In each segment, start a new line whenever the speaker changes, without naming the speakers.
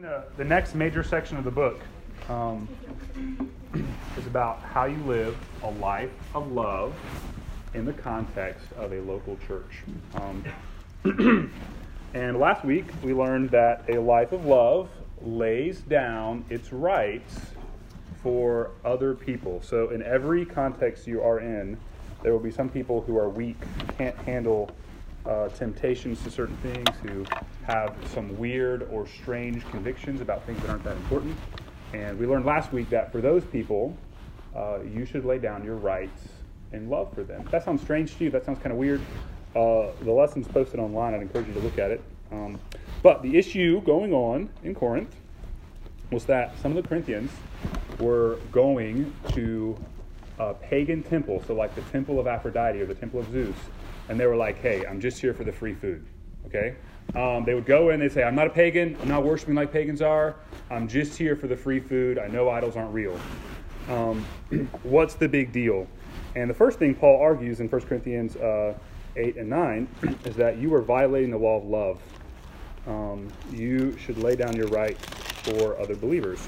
in the, the next major section of the book um, is about how you live a life of love in the context of a local church. Um, and last week we learned that a life of love lays down its rights for other people. So, in every context you are in, there will be some people who are weak, can't handle uh, temptations to certain things, who have some weird or strange convictions about things that aren't that important. And we learned last week that for those people, uh, you should lay down your rights and love for them. that sounds strange to you, that sounds kind of weird. Uh, the lesson's posted online. I'd encourage you to look at it. Um, but the issue going on in Corinth was that some of the Corinthians were going to a pagan temple, so like the temple of Aphrodite or the temple of Zeus, and they were like, hey, I'm just here for the free food. Okay? Um, they would go in, they'd say, I'm not a pagan, I'm not worshiping like pagans are, I'm just here for the free food, I know idols aren't real. Um, what's the big deal? And the first thing Paul argues in 1 Corinthians uh, 8 and 9 is that you are violating the law of love. Um, you should lay down your right for other believers.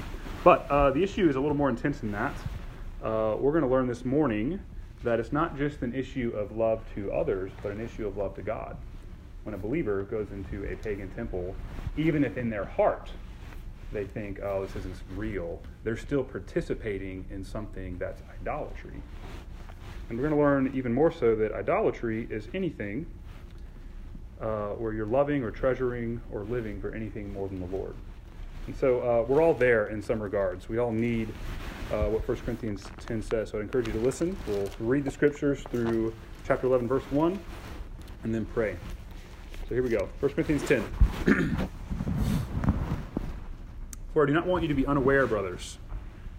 But uh, the issue is a little more intense than that. Uh, we're going to learn this morning that it's not just an issue of love to others, but an issue of love to God. When a believer goes into a pagan temple, even if in their heart they think, oh, this isn't real, they're still participating in something that's idolatry. And we're going to learn even more so that idolatry is anything uh, where you're loving or treasuring or living for anything more than the Lord. And so uh, we're all there in some regards. We all need uh, what 1 Corinthians 10 says. So I'd encourage you to listen. We'll read the scriptures through chapter 11, verse 1, and then pray. So here we go 1 Corinthians 10. For I do not want you to be unaware, brothers,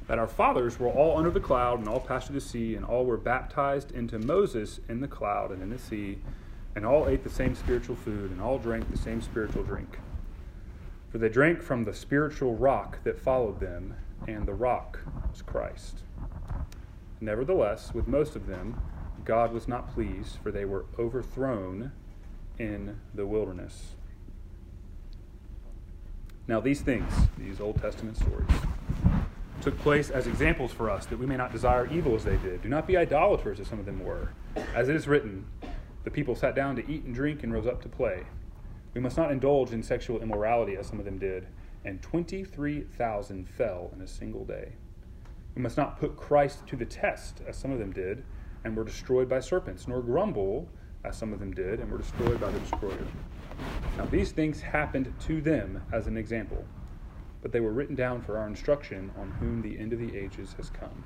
that our fathers were all under the cloud and all passed through the sea, and all were baptized into Moses in the cloud and in the sea, and all ate the same spiritual food, and all drank the same spiritual drink. For they drank from the spiritual rock that followed them, and the rock was Christ. Nevertheless, with most of them, God was not pleased, for they were overthrown in the wilderness. Now, these things, these Old Testament stories, took place as examples for us that we may not desire evil as they did. Do not be idolaters as some of them were. As it is written, the people sat down to eat and drink and rose up to play. We must not indulge in sexual immorality as some of them did, and 23,000 fell in a single day. We must not put Christ to the test as some of them did, and were destroyed by serpents, nor grumble as some of them did, and were destroyed by the destroyer. Now, these things happened to them as an example, but they were written down for our instruction on whom the end of the ages has come.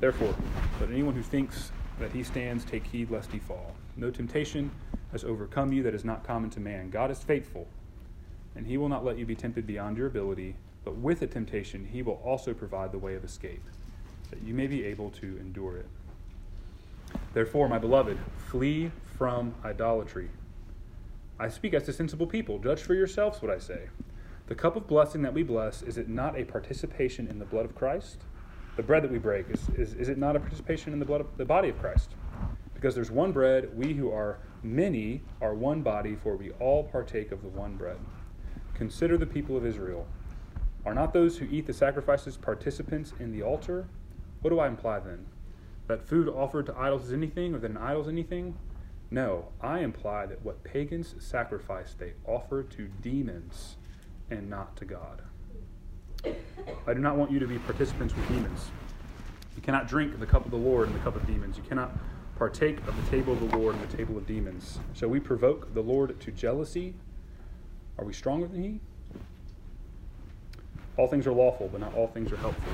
Therefore, let anyone who thinks that he stands take heed lest he fall. No temptation has overcome you that is not common to man. God is faithful, and he will not let you be tempted beyond your ability, but with a temptation, he will also provide the way of escape, that you may be able to endure it. Therefore, my beloved, flee from idolatry. I speak as to sensible people. Judge for yourselves what I say. The cup of blessing that we bless, is it not a participation in the blood of Christ? The bread that we break, is, is, is it not a participation in the blood of the body of Christ? Because there's one bread, we who are many are one body, for we all partake of the one bread. Consider the people of Israel. Are not those who eat the sacrifices participants in the altar? What do I imply then? That food offered to idols is anything, or that an idol is anything? No, I imply that what pagans sacrifice, they offer to demons and not to God. I do not want you to be participants with demons. You cannot drink the cup of the Lord and the cup of demons. You cannot partake of the table of the Lord and the table of demons. Shall we provoke the Lord to jealousy? Are we stronger than he? All things are lawful, but not all things are helpful.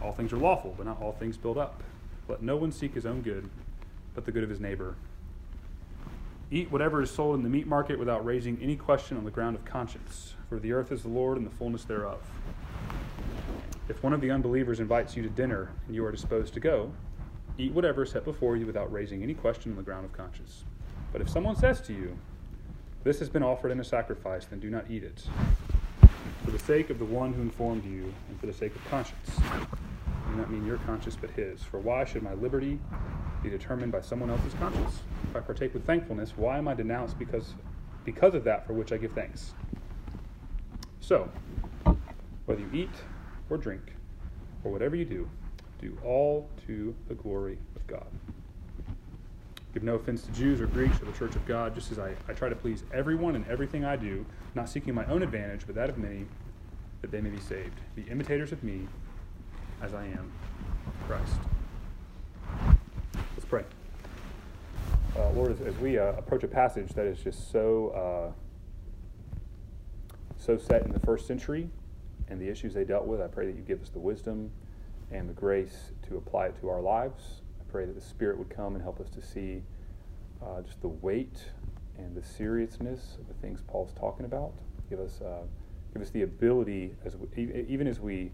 All things are lawful, but not all things build up. Let no one seek his own good, but the good of his neighbor. Eat whatever is sold in the meat market without raising any question on the ground of conscience, for the earth is the Lord and the fullness thereof. If one of the unbelievers invites you to dinner and you are disposed to go, Eat whatever is set before you without raising any question on the ground of conscience. But if someone says to you, This has been offered in a sacrifice, then do not eat it. For the sake of the one who informed you, and for the sake of conscience. I do not mean your conscience, but his. For why should my liberty be determined by someone else's conscience? If I partake with thankfulness, why am I denounced because, because of that for which I give thanks? So, whether you eat or drink, or whatever you do, do all to the glory of God. Give no offense to Jews or Greeks or the church of God, just as I, I try to please everyone in everything I do, not seeking my own advantage, but that of many, that they may be saved. Be imitators of me as I am of Christ. Let's pray. Uh, Lord, as, as we uh, approach a passage that is just so uh, so set in the first century and the issues they dealt with, I pray that you give us the wisdom and the grace to apply it to our lives. I pray that the Spirit would come and help us to see uh, just the weight and the seriousness of the things Paul's talking about. Give us, uh, give us the ability, as we, even as we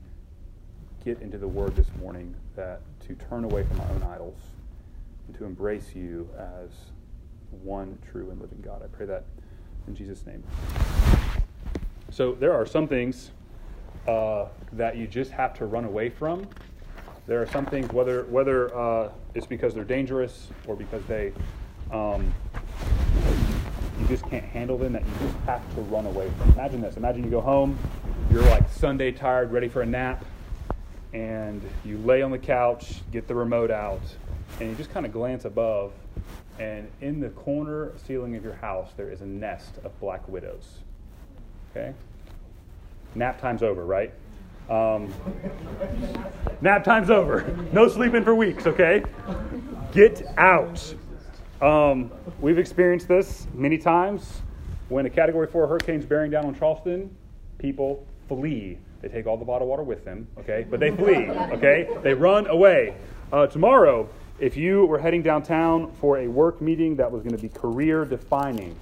get into the Word this morning, that to turn away from our own idols and to embrace you as one true and living God. I pray that in Jesus' name. So there are some things uh, that you just have to run away from. There are some things, whether whether uh, it's because they're dangerous or because they um, you just can't handle them, that you just have to run away from. Imagine this. Imagine you go home, you're like Sunday tired, ready for a nap, and you lay on the couch, get the remote out, and you just kind of glance above, and in the corner ceiling of your house there is a nest of black widows. Okay? Nap time's over, right? Um, nap time's over. No sleeping for weeks, okay? Get out. Um, we've experienced this many times. When a Category 4 hurricane's bearing down on Charleston, people flee. They take all the bottled water with them, okay? But they flee, okay? They run away. Uh, tomorrow, if you were heading downtown for a work meeting that was going to be career defining,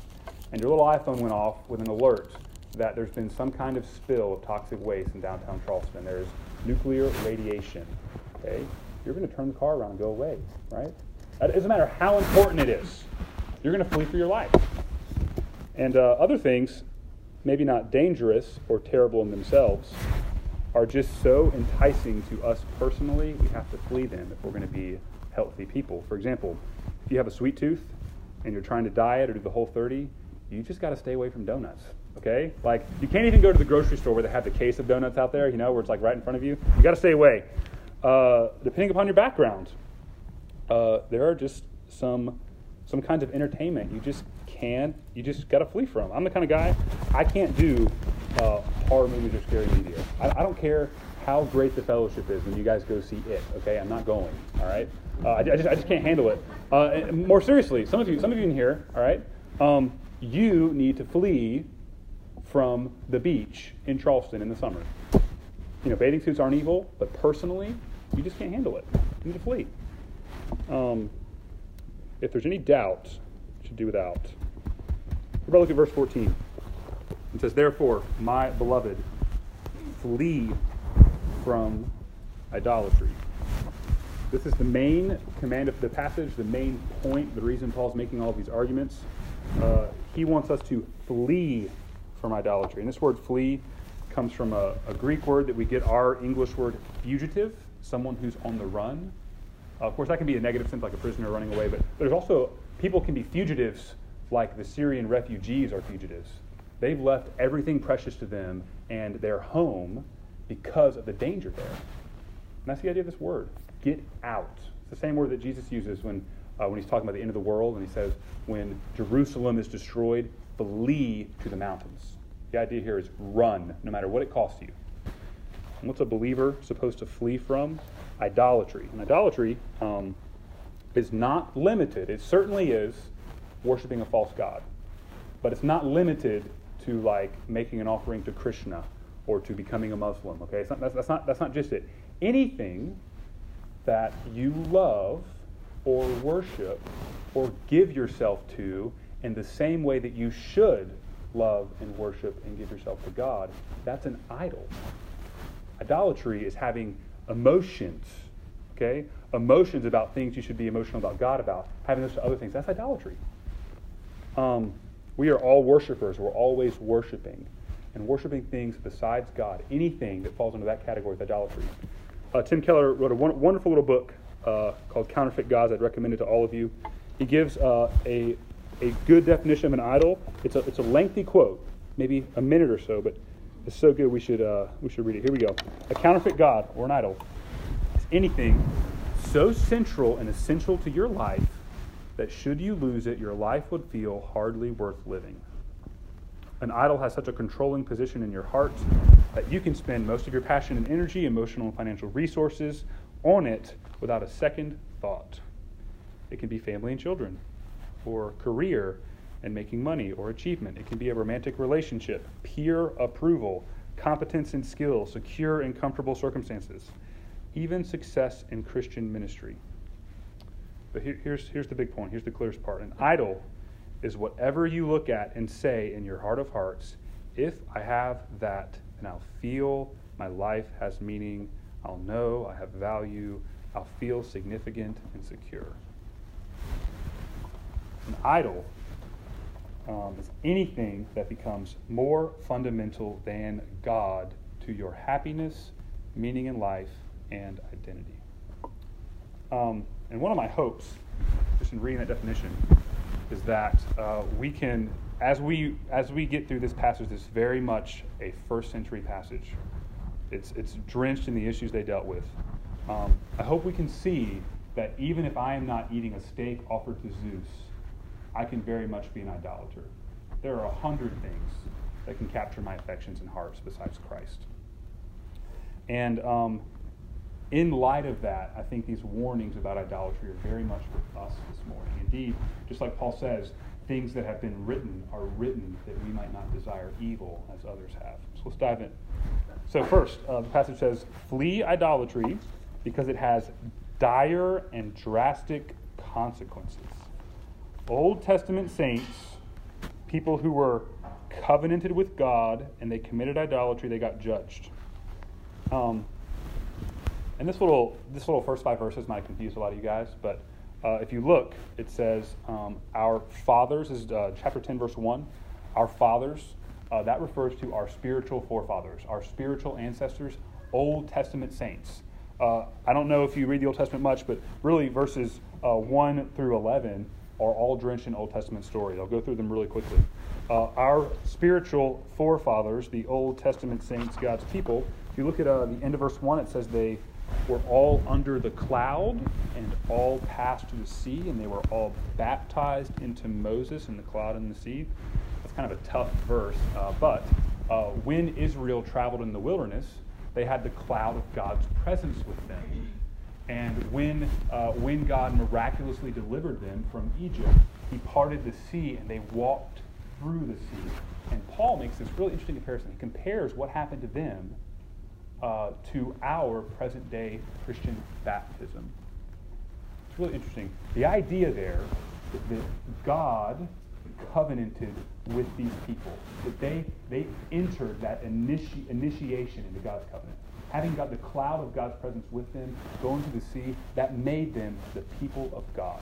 and your little iPhone went off with an alert that there's been some kind of spill of toxic waste in downtown Charleston. There's nuclear radiation. Okay, you're going to turn the car around and go away, right? It doesn't matter how important it is. You're going to flee for your life. And uh, other things, maybe not dangerous or terrible in themselves, are just so enticing to us personally. We have to flee them if we're going to be healthy people. For example, if you have a sweet tooth and you're trying to diet or do the whole 30, you just got to stay away from donuts okay? Like, you can't even go to the grocery store where they have the case of donuts out there, you know, where it's like right in front of you. You got to stay away. Uh, depending upon your background, uh, there are just some some kinds of entertainment you just can't, you just got to flee from. I'm the kind of guy, I can't do uh, horror movies or scary media. I, I, don't care how great the fellowship is when you guys go see it, okay? I'm not going, all right? Uh, I, I, just, I just can't handle it. Uh, more seriously, some of you, some of you in here, all right? Um, you need to flee from the beach in Charleston in the summer. You know, bathing suits aren't evil, but personally, you just can't handle it. You need to flee. Um, if there's any doubt, should do without. Everybody look at verse 14. It says, Therefore, my beloved, flee from idolatry. This is the main command of the passage, the main point, the reason Paul's making all these arguments. Uh, he wants us to flee from idolatry. And this word flee comes from a, a, Greek word that we get our English word fugitive, someone who's on the run. Uh, of course, that can be a negative sense, like a prisoner running away, but there's also people can be fugitives, like the Syrian refugees are fugitives. They've left everything precious to them and their home because of the danger there. And that's the idea of this word get out. It's the same word that Jesus uses when, uh, when he's talking about the end of the world, and he says, when Jerusalem is destroyed, flee to the mountains. The idea here is run, no matter what it costs you. And what's a believer supposed to flee from? Idolatry. And idolatry um, is not limited. It certainly is worshiping a false god, but it's not limited to like making an offering to Krishna or to becoming a Muslim. Okay, not, that's, that's, not that's not just it. Anything that you love or worship or give yourself to in the same way that you should love and worship and give yourself to God, that's an idol. Idolatry is having emotions, okay? Emotions about things you should be emotional about God about, having those to other things. That's idolatry. Um, we are all worshipers. We're always worshiping. And worshiping things besides God, anything that falls into that category of idolatry. Uh, Tim Keller wrote a wonderful little book uh, called Counterfeit Gods. I'd recommend it to all of you. He gives uh, a a good definition of an idol. It's a, it's a lengthy quote, maybe a minute or so, but It's so good we should uh, we should read it. Here we go. A counterfeit god or an idol is anything so central and essential to your life that should you lose it, your life would feel hardly worth living. An idol has such a controlling position in your heart that you can spend most of your passion and energy, emotional and financial resources on it without a second thought. It can be family and children, or career and making money, or achievement. It can be a romantic relationship, peer approval, competence and skill, secure and comfortable circumstances, even success in Christian ministry. But here, here's, here's the big point. Here's the clearest part. An idol is whatever you look at and say in your heart of hearts, if I have that, then I'll feel my life has meaning. I'll know I have value. I'll feel significant and secure. An idol um, is anything that becomes more fundamental than God to your happiness, meaning in life, and identity. Um, and one of my hopes, just in reading that definition, is that uh, we can, as we as we get through this passage, this very much a first century passage. It's it's drenched in the issues they dealt with. Um, I hope we can see that even if I am not eating a steak offered to Zeus, I can very much be an idolater. There are a hundred things that can capture my affections and hearts besides Christ. And um, in light of that, I think these warnings about idolatry are very much for us this morning. Indeed, just like Paul says, things that have been written are written that we might not desire evil as others have. So let's dive in. So, first, uh, the passage says, Flee idolatry because it has dire and drastic consequences. Old Testament saints, people who were covenanted with God and they committed idolatry, they got judged. Um, and this little this little first five verses might confuse a lot of you guys, but uh, if you look, it says um, our fathers is uh, chapter ten verse one. Our fathers uh, that refers to our spiritual forefathers, our spiritual ancestors, Old Testament saints. Uh, I don't know if you read the Old Testament much, but really verses uh, one through eleven are all drenched in Old Testament stories. I'll go through them really quickly. Uh, our spiritual forefathers, the Old Testament saints, God's people. If you look at the end of verse one, it says they were all under the cloud and all passed to the sea, and they were all baptized into Moses in the cloud and the sea. That's kind of a tough verse, uh, but uh, when Israel traveled in the wilderness, they had the cloud of God's presence with them. And when, uh, when God miraculously delivered them from Egypt, he parted the sea and they walked through the sea. And Paul makes this really interesting comparison. He compares what happened to them uh, to our present day Christian baptism. It's really interesting. The idea there that God covenanted with these people, that they, they entered that initi- initiation into God's covenant. Having got the cloud of God's presence with them, going to the sea, that made them the people of God.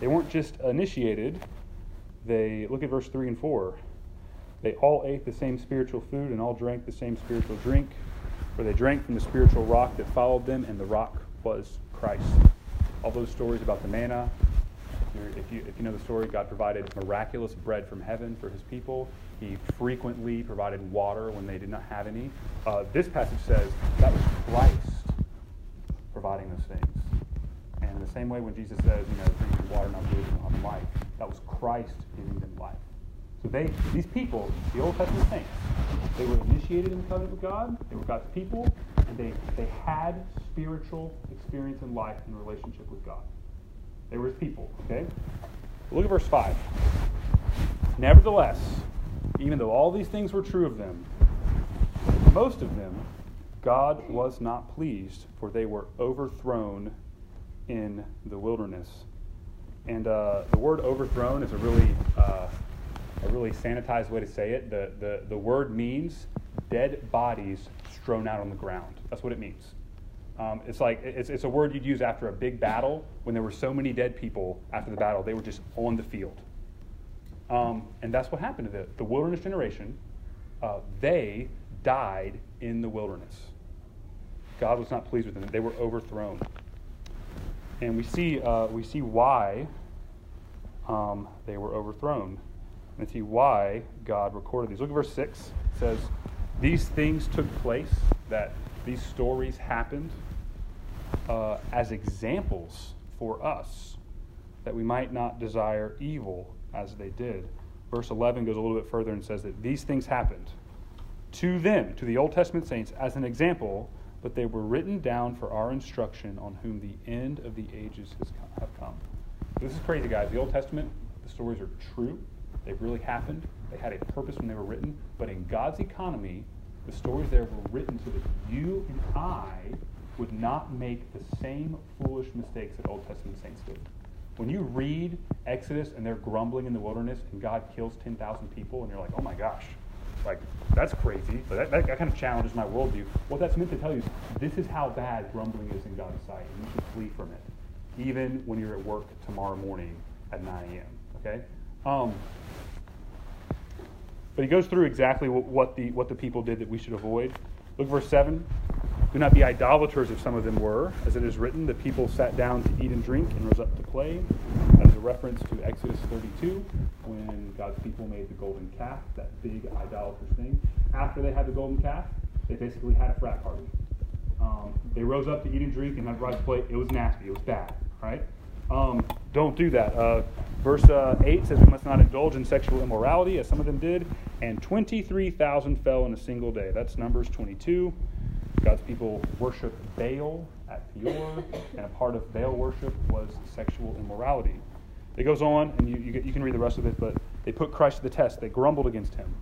They weren't just initiated, they, look at verse 3 and 4. They all ate the same spiritual food and all drank the same spiritual drink, for they drank from the spiritual rock that followed them, and the rock was Christ. All those stories about the manna, if you, if you know the story, God provided miraculous bread from heaven for his people. He frequently provided water when they did not have any. Uh, this passage says that was Christ providing those things. And the same way, when Jesus says, you know, drink water, not and have life, that was Christ giving them life. So they, these people, the Old Testament saints, they were initiated in the covenant with God. They were God's people, and they, they had spiritual experience in life in relationship with God. They were His people. Okay. Look at verse five. Nevertheless, even though all these things were true of them, most of them, God was not pleased, for they were overthrown in the wilderness. And uh, the word overthrown is a really uh, a really sanitized way to say it. The, the, the word means dead bodies strewn out on the ground. That's what it means. Um, it's like it's, it's a word you'd use after a big battle when there were so many dead people after the battle, they were just on the field. Um, and that's what happened to the, the wilderness generation. Uh, they died in the wilderness. God was not pleased with them. They were overthrown. And we see, uh, we see why um, they were overthrown. and see why God recorded these. Look at verse 6. It says, These things took place, that these stories happened uh, as examples for us, that we might not desire evil as they did. Verse 11 goes a little bit further and says that these things happened to them, to the Old Testament saints, as an example, but they were written down for our instruction on whom the end of the ages has come, have come. This is crazy, guys. The Old Testament, the stories are true. They really happened. They had a purpose when they were written. But in God's economy, the stories there were written so that you and I would not make the same foolish mistakes that Old Testament saints did. When you read Exodus and they're grumbling in the wilderness and God kills 10,000 people and you're like, oh my gosh, like, that's crazy. That, that, that, kind of challenges my worldview. What that's meant to tell you is this is how bad grumbling is in God's sight. And you should flee from it, even when you're at work tomorrow morning at 9 a.m. Okay? Um, but he goes through exactly what, what, the, what the people did that we should avoid. Look verse 7. Do not be idolaters, if some of them were. As it is written, the people sat down to eat and drink and rose up to play. That is a reference to Exodus 32, when God's people made the golden calf, that big idolatrous thing. After they had the golden calf, they basically had a frat party. Um, they rose up to eat and drink and had rise to play. It was nasty. It was bad, right? Um, don't do that. Uh, verse uh, 8 says we must not indulge in sexual immorality, as some of them did, and 23,000 fell in a single day. That's Numbers 22. God's people worship Baal at Peor, and a part of Baal worship was sexual immorality. It goes on, and you, you, you, can read the rest of it, but they put Christ to the test. They grumbled against him.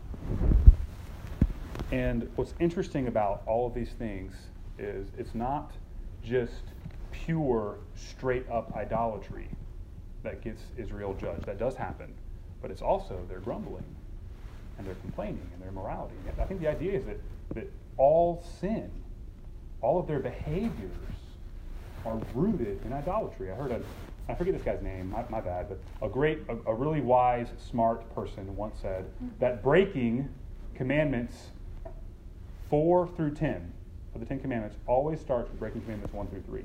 And what's interesting about all of these things is it's not just pure, straight up idolatry that gets Israel judged. That does happen. But it's also their grumbling and their complaining and their morality. I think the idea is that, that all sin all of their behaviors are rooted in idolatry. I heard a, I forget this guy's name, my, my bad, but a great, a, a, really wise, smart person once said that breaking commandments four through ten of the Ten Commandments always starts with breaking commandments one through three.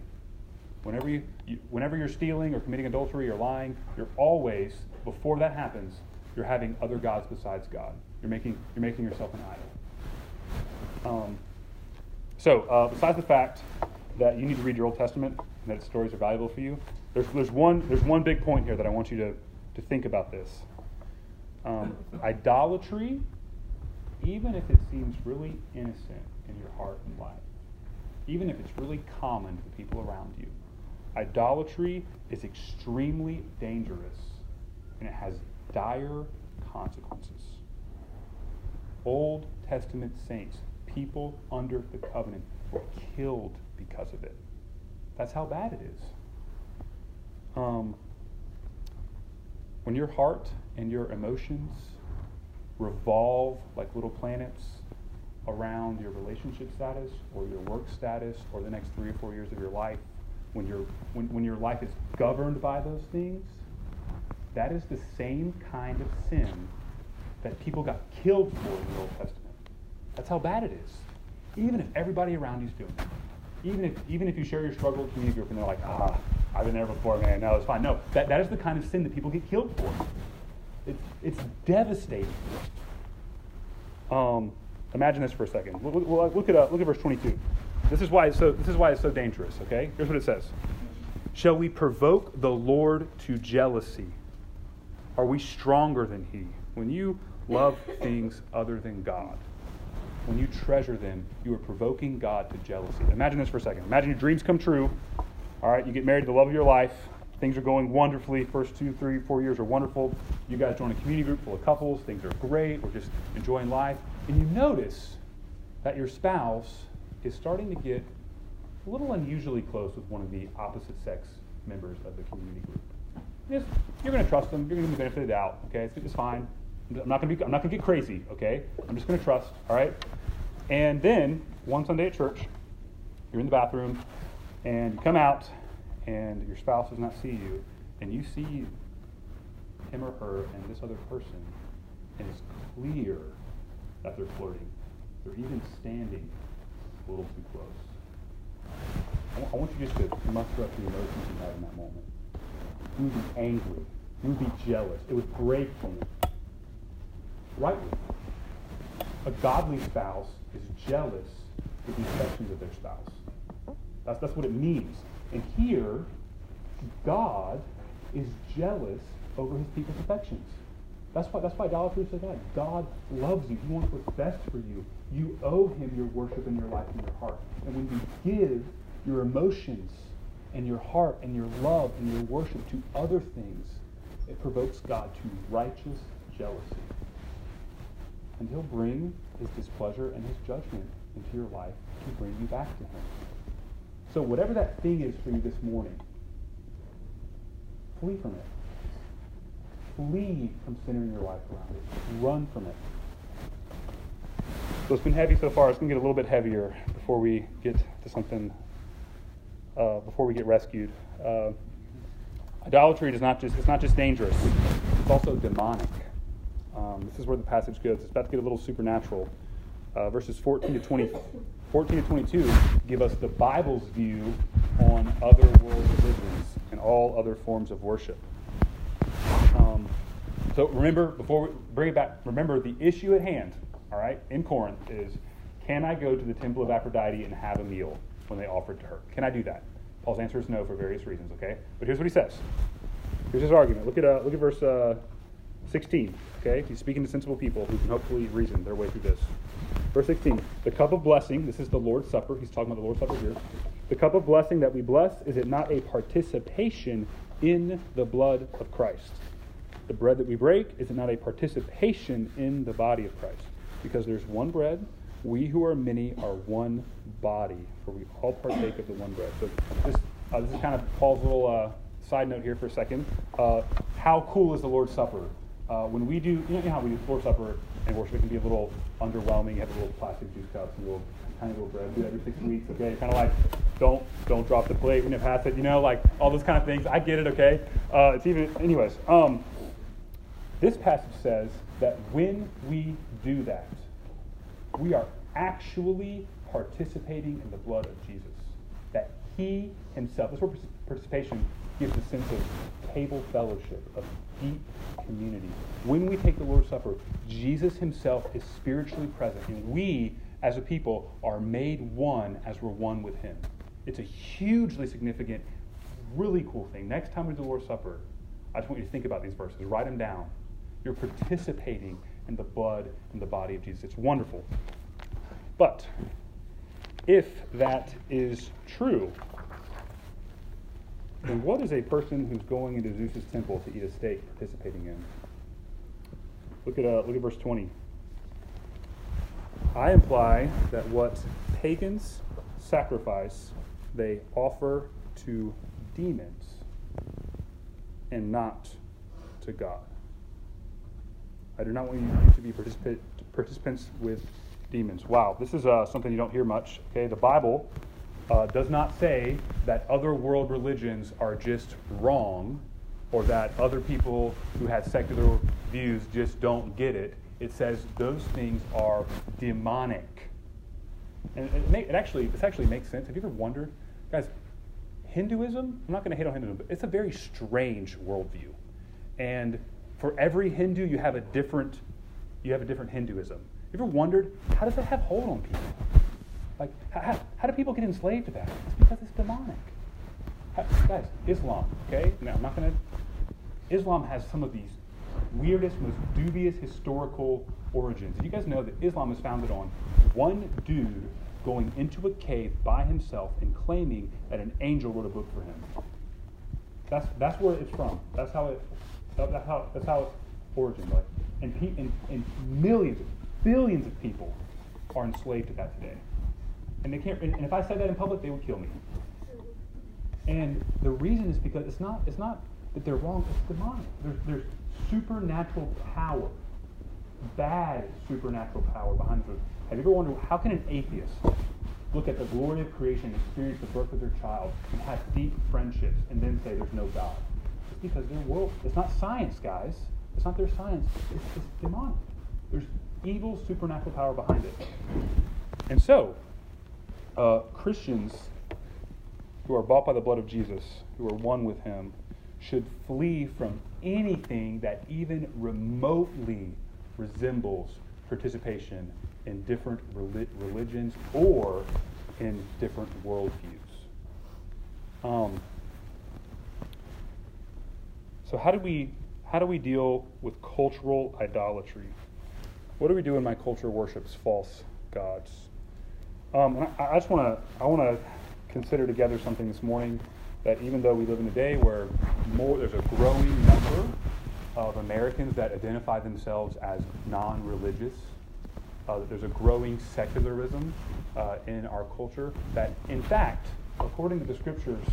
Whenever you, you, whenever you're stealing or committing adultery or lying, you're always before that happens, you're having other gods besides God. You're making you're making yourself an idol. Um, so, uh, besides the fact that you need to read your Old Testament and that its stories are valuable for you, there's, there's, one, there's one big point here that I want you to, to think about this. Um, idolatry, even if it seems really innocent in your heart and life, even if it's really common to the people around you, idolatry is extremely dangerous and it has dire consequences. Old Testament saints people under the covenant were killed because of it. That's how bad it is. Um, when your heart and your emotions revolve like little planets around your relationship status or your work status or the next three or four years of your life, when, you when, when your life is governed by those things, that is the same kind of sin that people got killed for in the Old Testament. That's how bad it is. Even if everybody around you's doing it. Even if, even if you share your struggle with community group and they're like, ah, I've been there before, man, no, it's fine. No, that, that is the kind of sin that people get killed for. It's, it's devastating. Um, imagine this for a second. Look, look, look, at, uh, look at verse 22. This is, why it's so, this is why it's so dangerous, okay? Here's what it says Shall we provoke the Lord to jealousy? Are we stronger than he? When you love things other than God, when you treasure them, you are provoking God to jealousy. Imagine this for a second. Imagine your dreams come true. All right, you get married to the love of your life. Things are going wonderfully. First two, three, four years are wonderful. You guys join a community group full of couples. Things are great. We're just enjoying life. And you notice that your spouse is starting to get a little unusually close with one of the opposite sex members of the community group. Just, you're going to trust them. You're going to benefit of the doubt. Okay, it's, it's fine. I'm not gonna be, I'm not gonna get crazy, okay? I'm just gonna trust, all right? And then one Sunday at church, you're in the bathroom, and you come out, and your spouse does not see you, and you see him or her and this other person, and it's clear that they're flirting. They're even standing a little too close. I want you just to muster up the emotions you had in that moment. You would be angry. You would be jealous. It would break you rightly. A godly spouse is jealous for the affections of their spouse. That's, that's what it means. And here, God is jealous over his people's affections. That's why, that's why idolatry is so bad. God loves you. He wants what's best for you. You owe him your worship and your life and your heart. And when you give your emotions and your heart and your love and your worship to other things, it provokes God to righteous jealousy. And he'll bring his displeasure and his judgment into your life to bring you back to him. So whatever that thing is for you this morning, flee from it. Flee from centering your life around it. Run from it. So it's been heavy so far. It's going to get a little bit heavier before we get to something, uh, before we get rescued. Uh, idolatry is not just, it's not just dangerous, it's also demonic. Um, this is where the passage goes. It's about to get a little supernatural. Uh, verses 14 to 20, 14 to 22 give us the Bible's view on other world religions and all other forms of worship. Um, so remember, before we bring it back, remember the issue at hand, all right, in Corinth is can I go to the temple of Aphrodite and have a meal when they offered to her? Can I do that? Paul's answer is no for various reasons, okay? But here's what he says. Here's his argument. Look at, uh, look at verse uh, 16, okay? He's speaking to sensible people who can hopefully reason their way through this. Verse 16, the cup of blessing, this is the Lord's Supper. He's talking about the Lord's Supper here. The cup of blessing that we bless, is it not a participation in the blood of Christ? The bread that we break, is it not a participation in the body of Christ? Because there's one bread, we who are many are one body, for we all partake of the one bread. So this, uh, this is kind of Paul's little uh, side note here for a second. Uh, how cool is the Lord's Supper? Uh, when we do, you know how we do Lord's Supper and worship, it can be a little underwhelming. You have a little plastic juice cups and a little tiny little bread. Do every six weeks, okay? Kind of like, don't don't drop the plate when you pass it. You know, like all those kind of things. I get it, okay? Uh, it's even, anyways. Um, this passage says that when we do that, we are actually participating in the blood of Jesus. That He Himself, this word participation gives a sense of table fellowship, of deep community. When we take the Lord's Supper, Jesus Himself is spiritually present, and we, as a people, are made one as we're one with Him. It's a hugely significant, really cool thing. Next time we do the Lord's Supper, I just want you to think about these verses, write them down. You're participating in the blood and the body of Jesus. It's wonderful. But if that is true, then what is a person who's going into Zeus's temple to eat a steak participating in? Look at, uh, look at verse 20. I imply that what pagans sacrifice, they offer to demons and not to God. I do not want you to be particip- participants with demons. Wow, this is uh, something you don't hear much. Okay, the Bible uh, does not say that other world religions are just wrong or that other people who have secular views just don't get it. It says those things are demonic. And it, may, it actually, this actually makes sense. Have you ever wondered, guys, Hinduism, I'm not going to hate on Hinduism, but it's a very strange worldview. And for every Hindu, you have a different, you have a different Hinduism. You ever wondered, how does that have hold on people? Like, how, how do people get enslaved to that? It's because it's demonic. How, guys, Islam, okay? Now, I'm not going to. Islam has some of these weirdest, most dubious historical origins. And you guys know that Islam is founded on one dude going into a cave by himself and claiming that an angel wrote a book for him. That's, that's where it's from. That's how it. That's how. That's how its origin. Like, and, pe- and, and millions, billions of people are enslaved to that today. And they can't. And, and if I said that in public, they would kill me. And the reason is because it's not. It's not that they're wrong. It's demonic. There's, there's supernatural power, bad supernatural power behind this. Have you ever wondered how can an atheist look at the glory of creation, experience the birth of their child, and have deep friendships, and then say there's no God? It's because their world. It's not science, guys. It's not their science. It's, it's demonic. There's evil supernatural power behind it. And so, uh, Christians who are bought by the blood of Jesus, who are one with Him, should flee from anything that even remotely resembles participation in different religions or in different worldviews. Um, so how do we how do we deal with cultural idolatry? What do we do when my culture worships false gods? Um, I, I just want to I want to consider together something this morning that even though we live in a day where more there's a growing number of Americans that identify themselves as non-religious, uh, there's a growing secularism uh, in our culture. That in fact, according to the scriptures,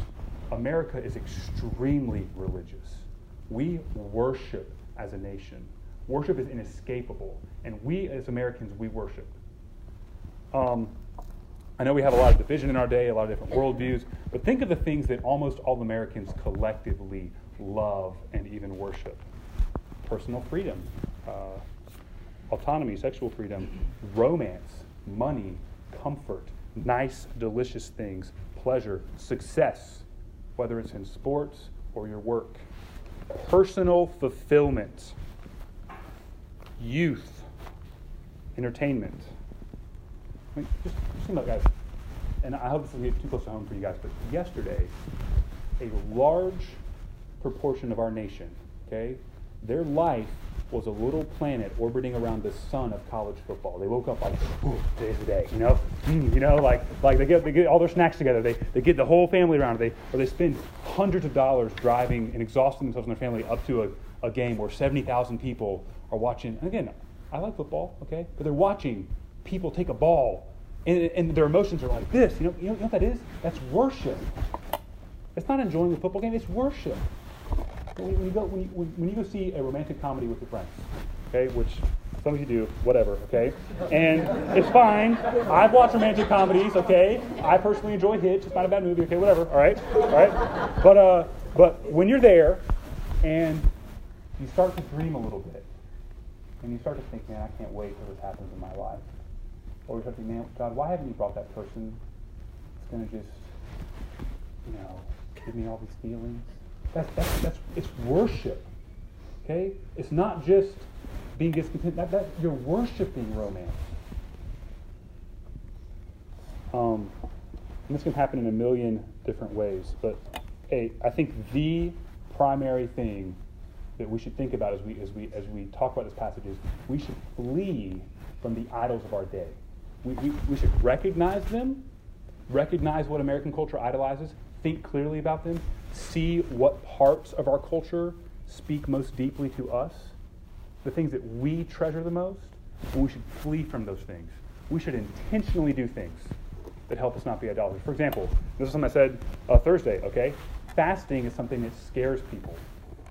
America is extremely religious. We worship as a nation. Worship is inescapable, and we as Americans we worship. Um, I know we have a lot of division in our day, a lot of different worldviews, but think of the things that almost all Americans collectively love and even worship personal freedom, uh, autonomy, sexual freedom, romance, money, comfort, nice, delicious things, pleasure, success, whether it's in sports or your work, personal fulfillment, youth, entertainment. I mean, just, just think about guys, and I hope this doesn't get too close to home for you guys, but yesterday, a large proportion of our nation, okay, their life was a little planet orbiting around the sun of college football. They woke up like, ooh, today's day, you know? Mm, you know, like, like they, get, they get all their snacks together. They, they get the whole family around. They, or they spend hundreds of dollars driving and exhausting themselves and their family up to a, a game where 70,000 people are watching. And again, I like football, okay? But they're watching people take a ball and, and their emotions are like this. You know, you know, you know what that is? That's worship. It's not enjoying the football game, it's worship when you go when you, when you go see a romantic comedy with your friends, okay, which some of you do, whatever, okay, and it's fine. I've watched romantic comedies, okay. I personally enjoy Hitch. It's not a bad movie, okay, whatever. All right, all right. But uh, but when you're there, and you start to dream a little bit, and you start to think, man, I can't wait till this happens in my life. Or you start to man, God, why haven't you brought that person? It's gonna just, you know, give me all these feelings that's, that's, that's, it's worship. Okay? It's not just being discontent. That, that, you're worshiping romance. Um, and this can happen in a million different ways. But hey, I think the primary thing that we should think about as we, as we, as we talk about this passage is we should flee from the idols of our day. We, we, we should recognize them, recognize what American culture idolizes, think clearly about them, see what parts of our culture speak most deeply to us, the things that we treasure the most, and we should flee from those things. We should intentionally do things that help us not be idolaters. For example, this is something I said uh, Thursday, okay? Fasting is something that scares people.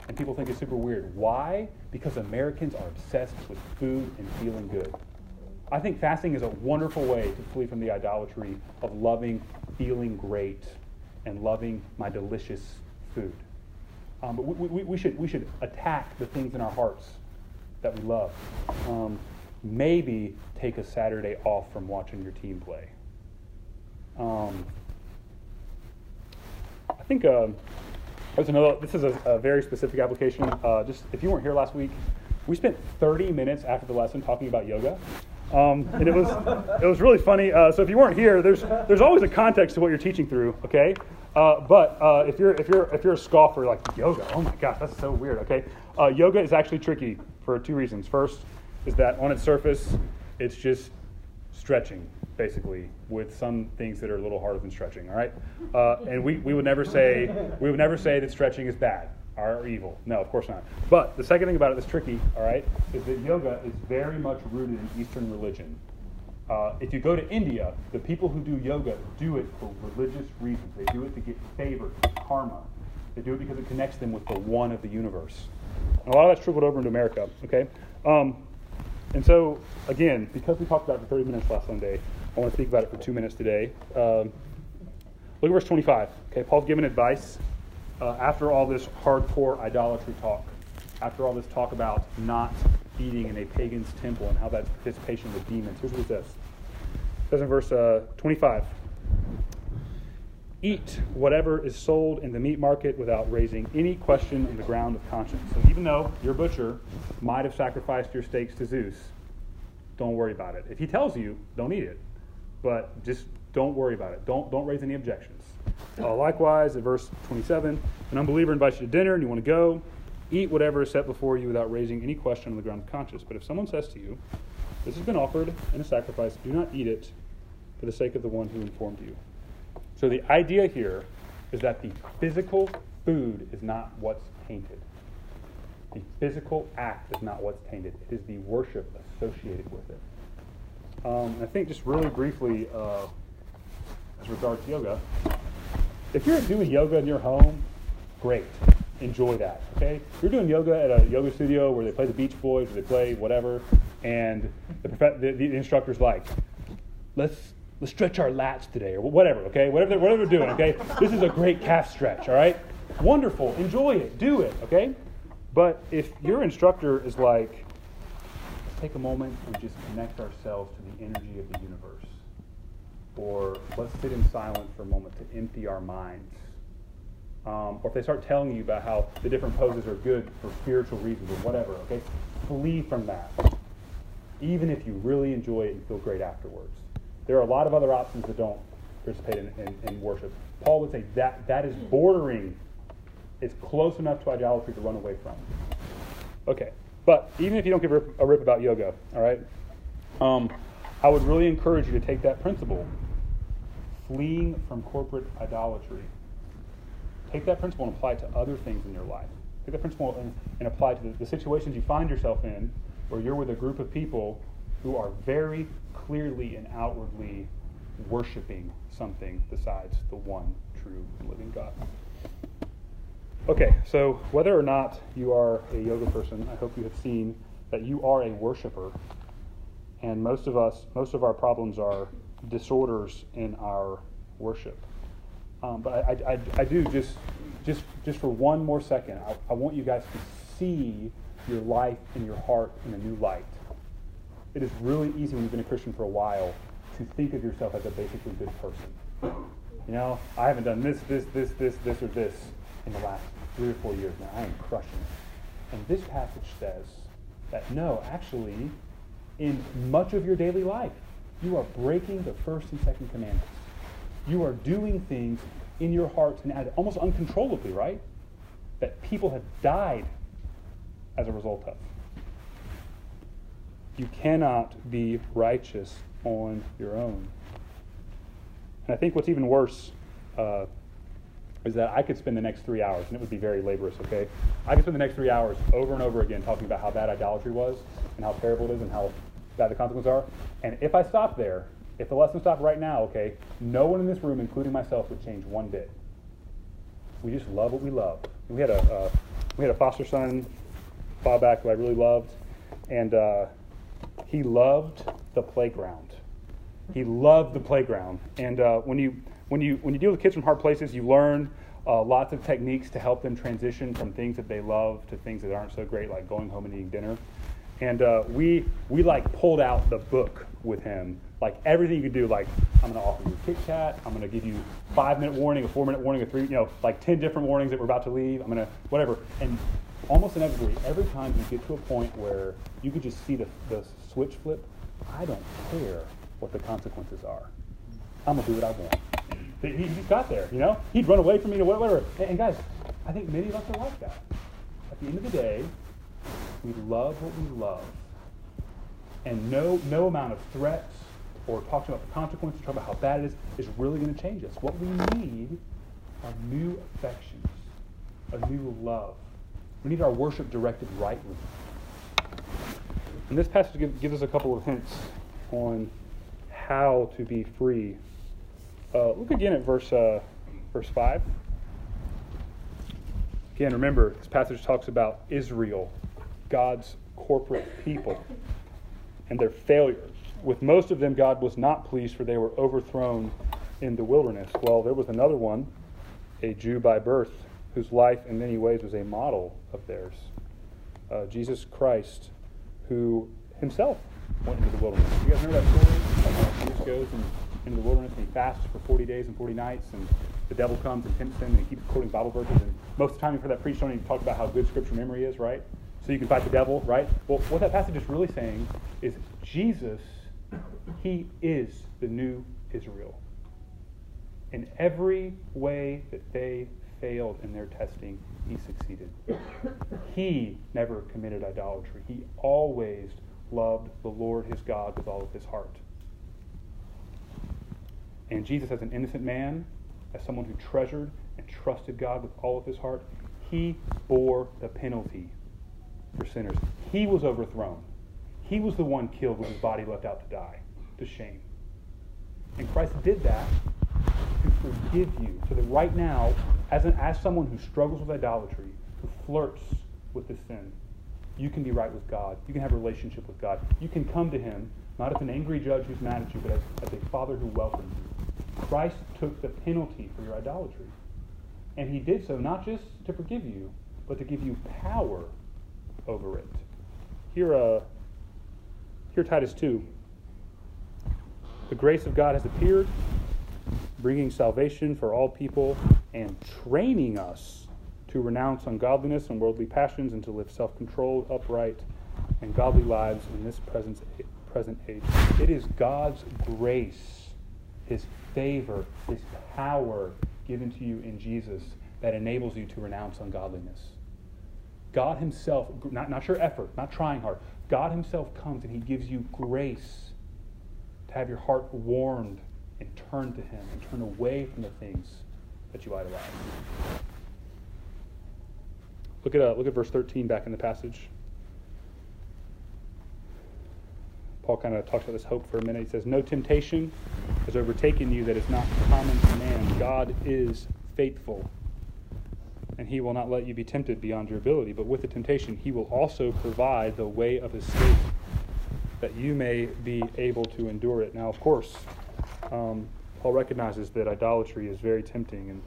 And people think it's super weird. Why? Because Americans are obsessed with food and feeling good. I think fasting is a wonderful way to flee from the idolatry of loving, feeling great, and loving my delicious food. Um, but we, we, we, should, we should attack the things in our hearts that we love. Um, maybe take a Saturday off from watching your team play. Um, I think uh, there's another. This is a, a very specific application. Uh, just if you weren't here last week, we spent 30 minutes after the lesson talking about yoga. Um, and it was it was really funny. Uh, so if you weren't here, there's there's always a context to what you're teaching through. Okay, uh, but uh, if you're if you're if you're a scoffer like yoga, oh my gosh, that's so weird. Okay, uh, yoga is actually tricky for two reasons. First is that on its surface, it's just stretching basically with some things that are a little harder than stretching. All right, uh, and we, we would never say we would never say that stretching is bad are evil. No, of course not. But the second thing about it that's tricky, all right, is that yoga is very much rooted in Eastern religion. Uh, if you go to India, the people who do yoga do it for religious reasons. They do it to get favor, karma. They do it because it connects them with the one of the universe. And a lot of that's trickled over into America, okay? Um, and so, again, because we talked about it for 30 minutes last Sunday, I want to speak about it for two minutes today. Um, look at verse 25. Okay, Paul's giving advice uh, after all this hardcore idolatry talk, after all this talk about not eating in a pagan's temple and how that's participation with demons, here's what he says. It says in verse uh, 25 eat whatever is sold in the meat market without raising any question on the ground of conscience. So even though your butcher might have sacrificed your steaks to Zeus, don't worry about it. If he tells you, don't eat it. But just don't worry about it. Don't, don't raise any objections. Uh, likewise, at verse 27, an unbeliever invites you to dinner and you want to go, eat whatever is set before you without raising any question on the ground of conscience. But if someone says to you, This has been offered in a sacrifice, do not eat it for the sake of the one who informed you. So the idea here is that the physical food is not what's tainted. The physical act is not what's tainted. It is the worship associated with it. Um, I think just really briefly, uh, as regards yoga, if you're doing yoga in your home, great. Enjoy that. Okay? If you're doing yoga at a yoga studio where they play the Beach Boys or they play whatever, and the, the, the instructor's like, let's let's stretch our lats today or whatever, okay? Whatever they're, whatever they're doing, okay? This is a great calf stretch, all right? Wonderful. Enjoy it. Do it, okay? But if your instructor is like, let's take a moment and just connect ourselves to the energy of the universe, or let's sit in silence for a moment to empty our minds. Um, or if they start telling you about how the different poses are good for spiritual reasons or whatever, okay? Flee from that. Even if you really enjoy it and feel great afterwards. There are a lot of other options that don't participate in, in, in worship. Paul would say that that is bordering, it's close enough to idolatry to run away from. Okay, but even if you don't give a rip about yoga, all right, um, I would really encourage you to take that principle, fleeing from corporate idolatry. Take that principle and apply it to other things in your life. Take that principle and, and apply it to the, the situations you find yourself in where you're with a group of people who are very clearly and outwardly worshiping something besides the one true living God. Okay, so whether or not you are a yoga person, I hope you have seen that you are a worshiper. And most of us, most of our problems are disorders in our worship. Um, but I, I, I, do just, just, just for one more second, I, I want you guys to see your life and your heart in a new light it is really easy when you've been a Christian for a while to think of yourself as a basically good person. You know, I haven't done this, this, this, this, this, or this in the last three or four years now. I am crushing it. And this passage says that no, actually, in much of your daily life, you are breaking the first and second commandments. You are doing things in your hearts and almost uncontrollably, right? That people have died as a result of. You cannot be righteous on your own. And I think what's even worse uh, is that I could spend the next three hours, and it would be very laborious, okay? I could spend the next three hours over and over again talking about how bad idolatry was and how terrible it is and how bad the consequences are. And if I stop there, if the lesson stopped right now, okay, no one in this room, including myself, would change one bit. We just love what we love. We had a uh, we had a foster son a back who I really loved, and uh, he loved the playground. He loved the playground. And uh, when, you, when, you, when you deal with kids from hard places, you learn uh, lots of techniques to help them transition from things that they love to things that aren't so great, like going home and eating dinner. And uh, we, we like pulled out the book with him. Like everything you could do, like I'm to offer you a Kit Kat. I'm to give you five minute warning, a four minute warning, a three, you know, like 10 different warnings that we're about to leave. I'm to, whatever. And almost inevitably, every time you get to a point where you could just see the, the switch flip, I don't care what the consequences are. I'm to do what I want. He, he got there, you know? He'd run away from me to whatever. And, and guys, I think many of us are like that. At the end of the day, we love what we love. And no, no amount of threats or talking about the consequences, talking about how bad it is, is really going to change us. What we need are new affections, a new love, we need our worship directed rightly. And this passage gives us a couple of hints on how to be free. Uh, look again at verse, uh, verse 5. Again, remember, this passage talks about Israel, God's corporate people, and their failures. With most of them, God was not pleased, for they were overthrown in the wilderness. Well, there was another one, a Jew by birth, whose life in many ways was a model of theirs. Uh, Jesus Christ, who himself went into the wilderness. You guys remember that story? Jesus goes and into the wilderness and he fasts for 40 days and 40 nights, and the devil comes and tempts him, and he keeps quoting Bible verses. And most of the time, you heard that preached on, he talked about how good scripture memory is, right? So you can fight the devil, right? Well, what that passage is really saying is Jesus, he is the new Israel. In every way that they failed in their testing, he succeeded. He never committed idolatry. He always loved the Lord his God with all of his heart. And Jesus, as an innocent man, as someone who treasured and trusted God with all of his heart, he bore the penalty for sinners. He was overthrown. He was the one killed with his body left out to die, to shame. And Christ did that to forgive you, so that right now, as, an, as someone who struggles with idolatry, who flirts with this sin, you can be right with God. You can have a relationship with God. You can come to Him, not as an angry judge who's mad at you, but as, as a father who welcomes you. Christ took the penalty for your idolatry. And He did so not just to forgive you, but to give you power over it. Here, uh, here Titus 2. The grace of God has appeared, bringing salvation for all people and training us to renounce ungodliness and worldly passions and to live self controlled, upright, and godly lives in this present, present age. It is God's grace, His favor, His power given to you in Jesus that enables you to renounce ungodliness. God Himself, not, not your effort, not trying hard, God Himself comes and He gives you grace to have your heart warmed and turn to Him and turn away from the things that you idolize. Look at, uh, look at verse 13 back in the passage. Paul kind of talks about this hope for a minute. He says, No temptation has overtaken you that is not common to man. God is faithful, and he will not let you be tempted beyond your ability. But with the temptation, he will also provide the way of escape that you may be able to endure it. Now, of course, um, Paul recognizes that idolatry is very tempting, and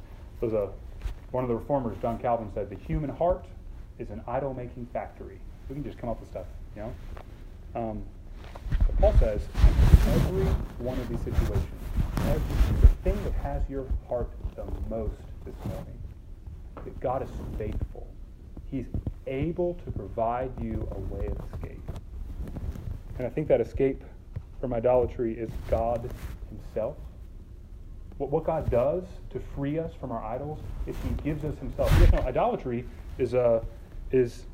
a one of the reformers, John Calvin, said, The human heart is an idol making factory. We can just come up with stuff, you know? Um, but Paul says, every one of these situations, every, the thing that has your heart the most this morning, that God is faithful. He's able to provide you a way of escape. And I think that escape from idolatry is God Himself. What, what God does to free us from our idols is He gives us Himself. You know, idolatry is, uh, is,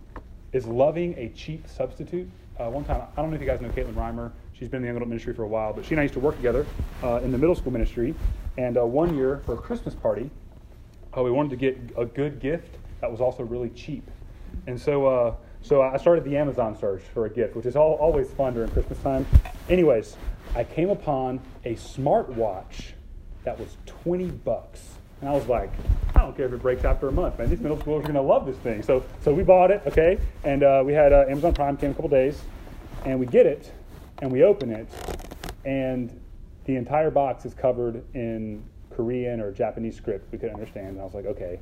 is loving a cheap substitute. Uh, one time, I don't know if you guys know Caitlin Reimer. She's been in the young adult ministry for a while, but she and I used to work together uh, in the middle school ministry. And uh, one year for a Christmas party, uh, we wanted to get a good gift that was also really cheap. And so, uh, so I started the Amazon search for a gift, which is all, always fun during Christmas time. Anyways, I came upon a smartwatch that was 20 bucks. And I was like, I don't care if it breaks after a month, man. These middle schoolers are going to love this thing. So, so we bought it, okay? And uh, we had uh, Amazon Prime came a couple days, and we get it, and we open it, and the entire box is covered in Korean or Japanese script we could understand. And I was like, okay,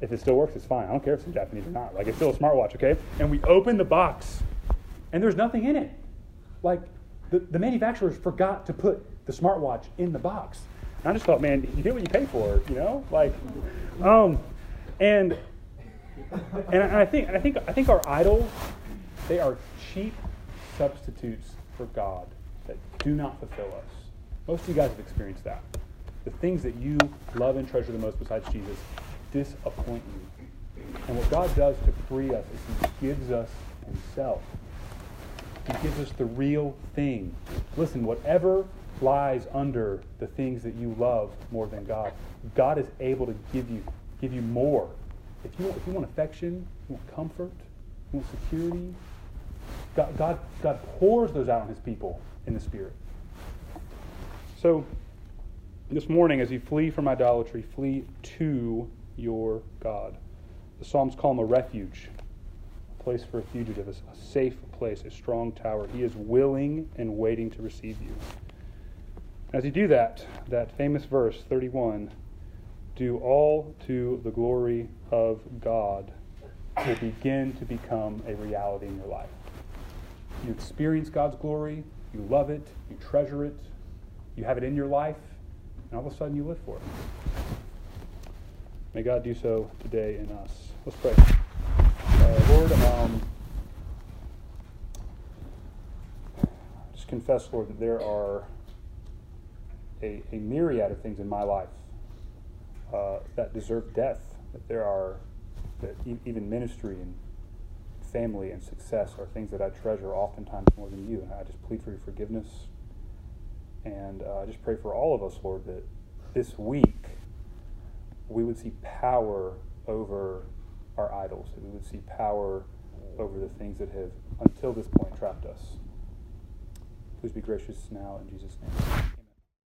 if it still works, it's fine. I don't care if it's in Japanese or not. Like, it's still a smartwatch, okay? And we open the box, and there's nothing in it. Like, the, the manufacturers forgot to put the smartwatch in the box. And I just thought, man, you get what you pay for, you know? Like, um, and and I think I think I think our idols, they are cheap substitutes for God that do not fulfill us. Most of you guys have experienced that. The things that you love and treasure the most besides Jesus disappoint you. And what God does to free us is He gives us Himself. He gives us the real thing. Listen, whatever lies under the things that you love more than God. God is able to give you give you more. If you want, if you want affection, you want comfort, you want security, God, God, God pours those out on his people in the Spirit. So this morning, as you flee from idolatry, flee to your God. The Psalms call him a refuge, a place for a fugitive, a safe place, a strong tower. He is willing and waiting to receive you. As you do that, that famous verse, 31, do all to the glory of God will begin to become a reality in your life. You experience God's glory, you love it, you treasure it, you have it in your life, and all of a sudden you live for it. May God do so today in us. Let's pray. Uh, Lord, um, just confess, Lord, that there are a, a myriad of things in my life uh, that deserve death. That there are, that e- even ministry and family and success are things that I treasure oftentimes more than you. And I just plead for your forgiveness. And uh, I just pray for all of us, Lord, that this week we would see power over our idols, that we would see power over the things that have, until this point, trapped us. Please be gracious now in Jesus' name.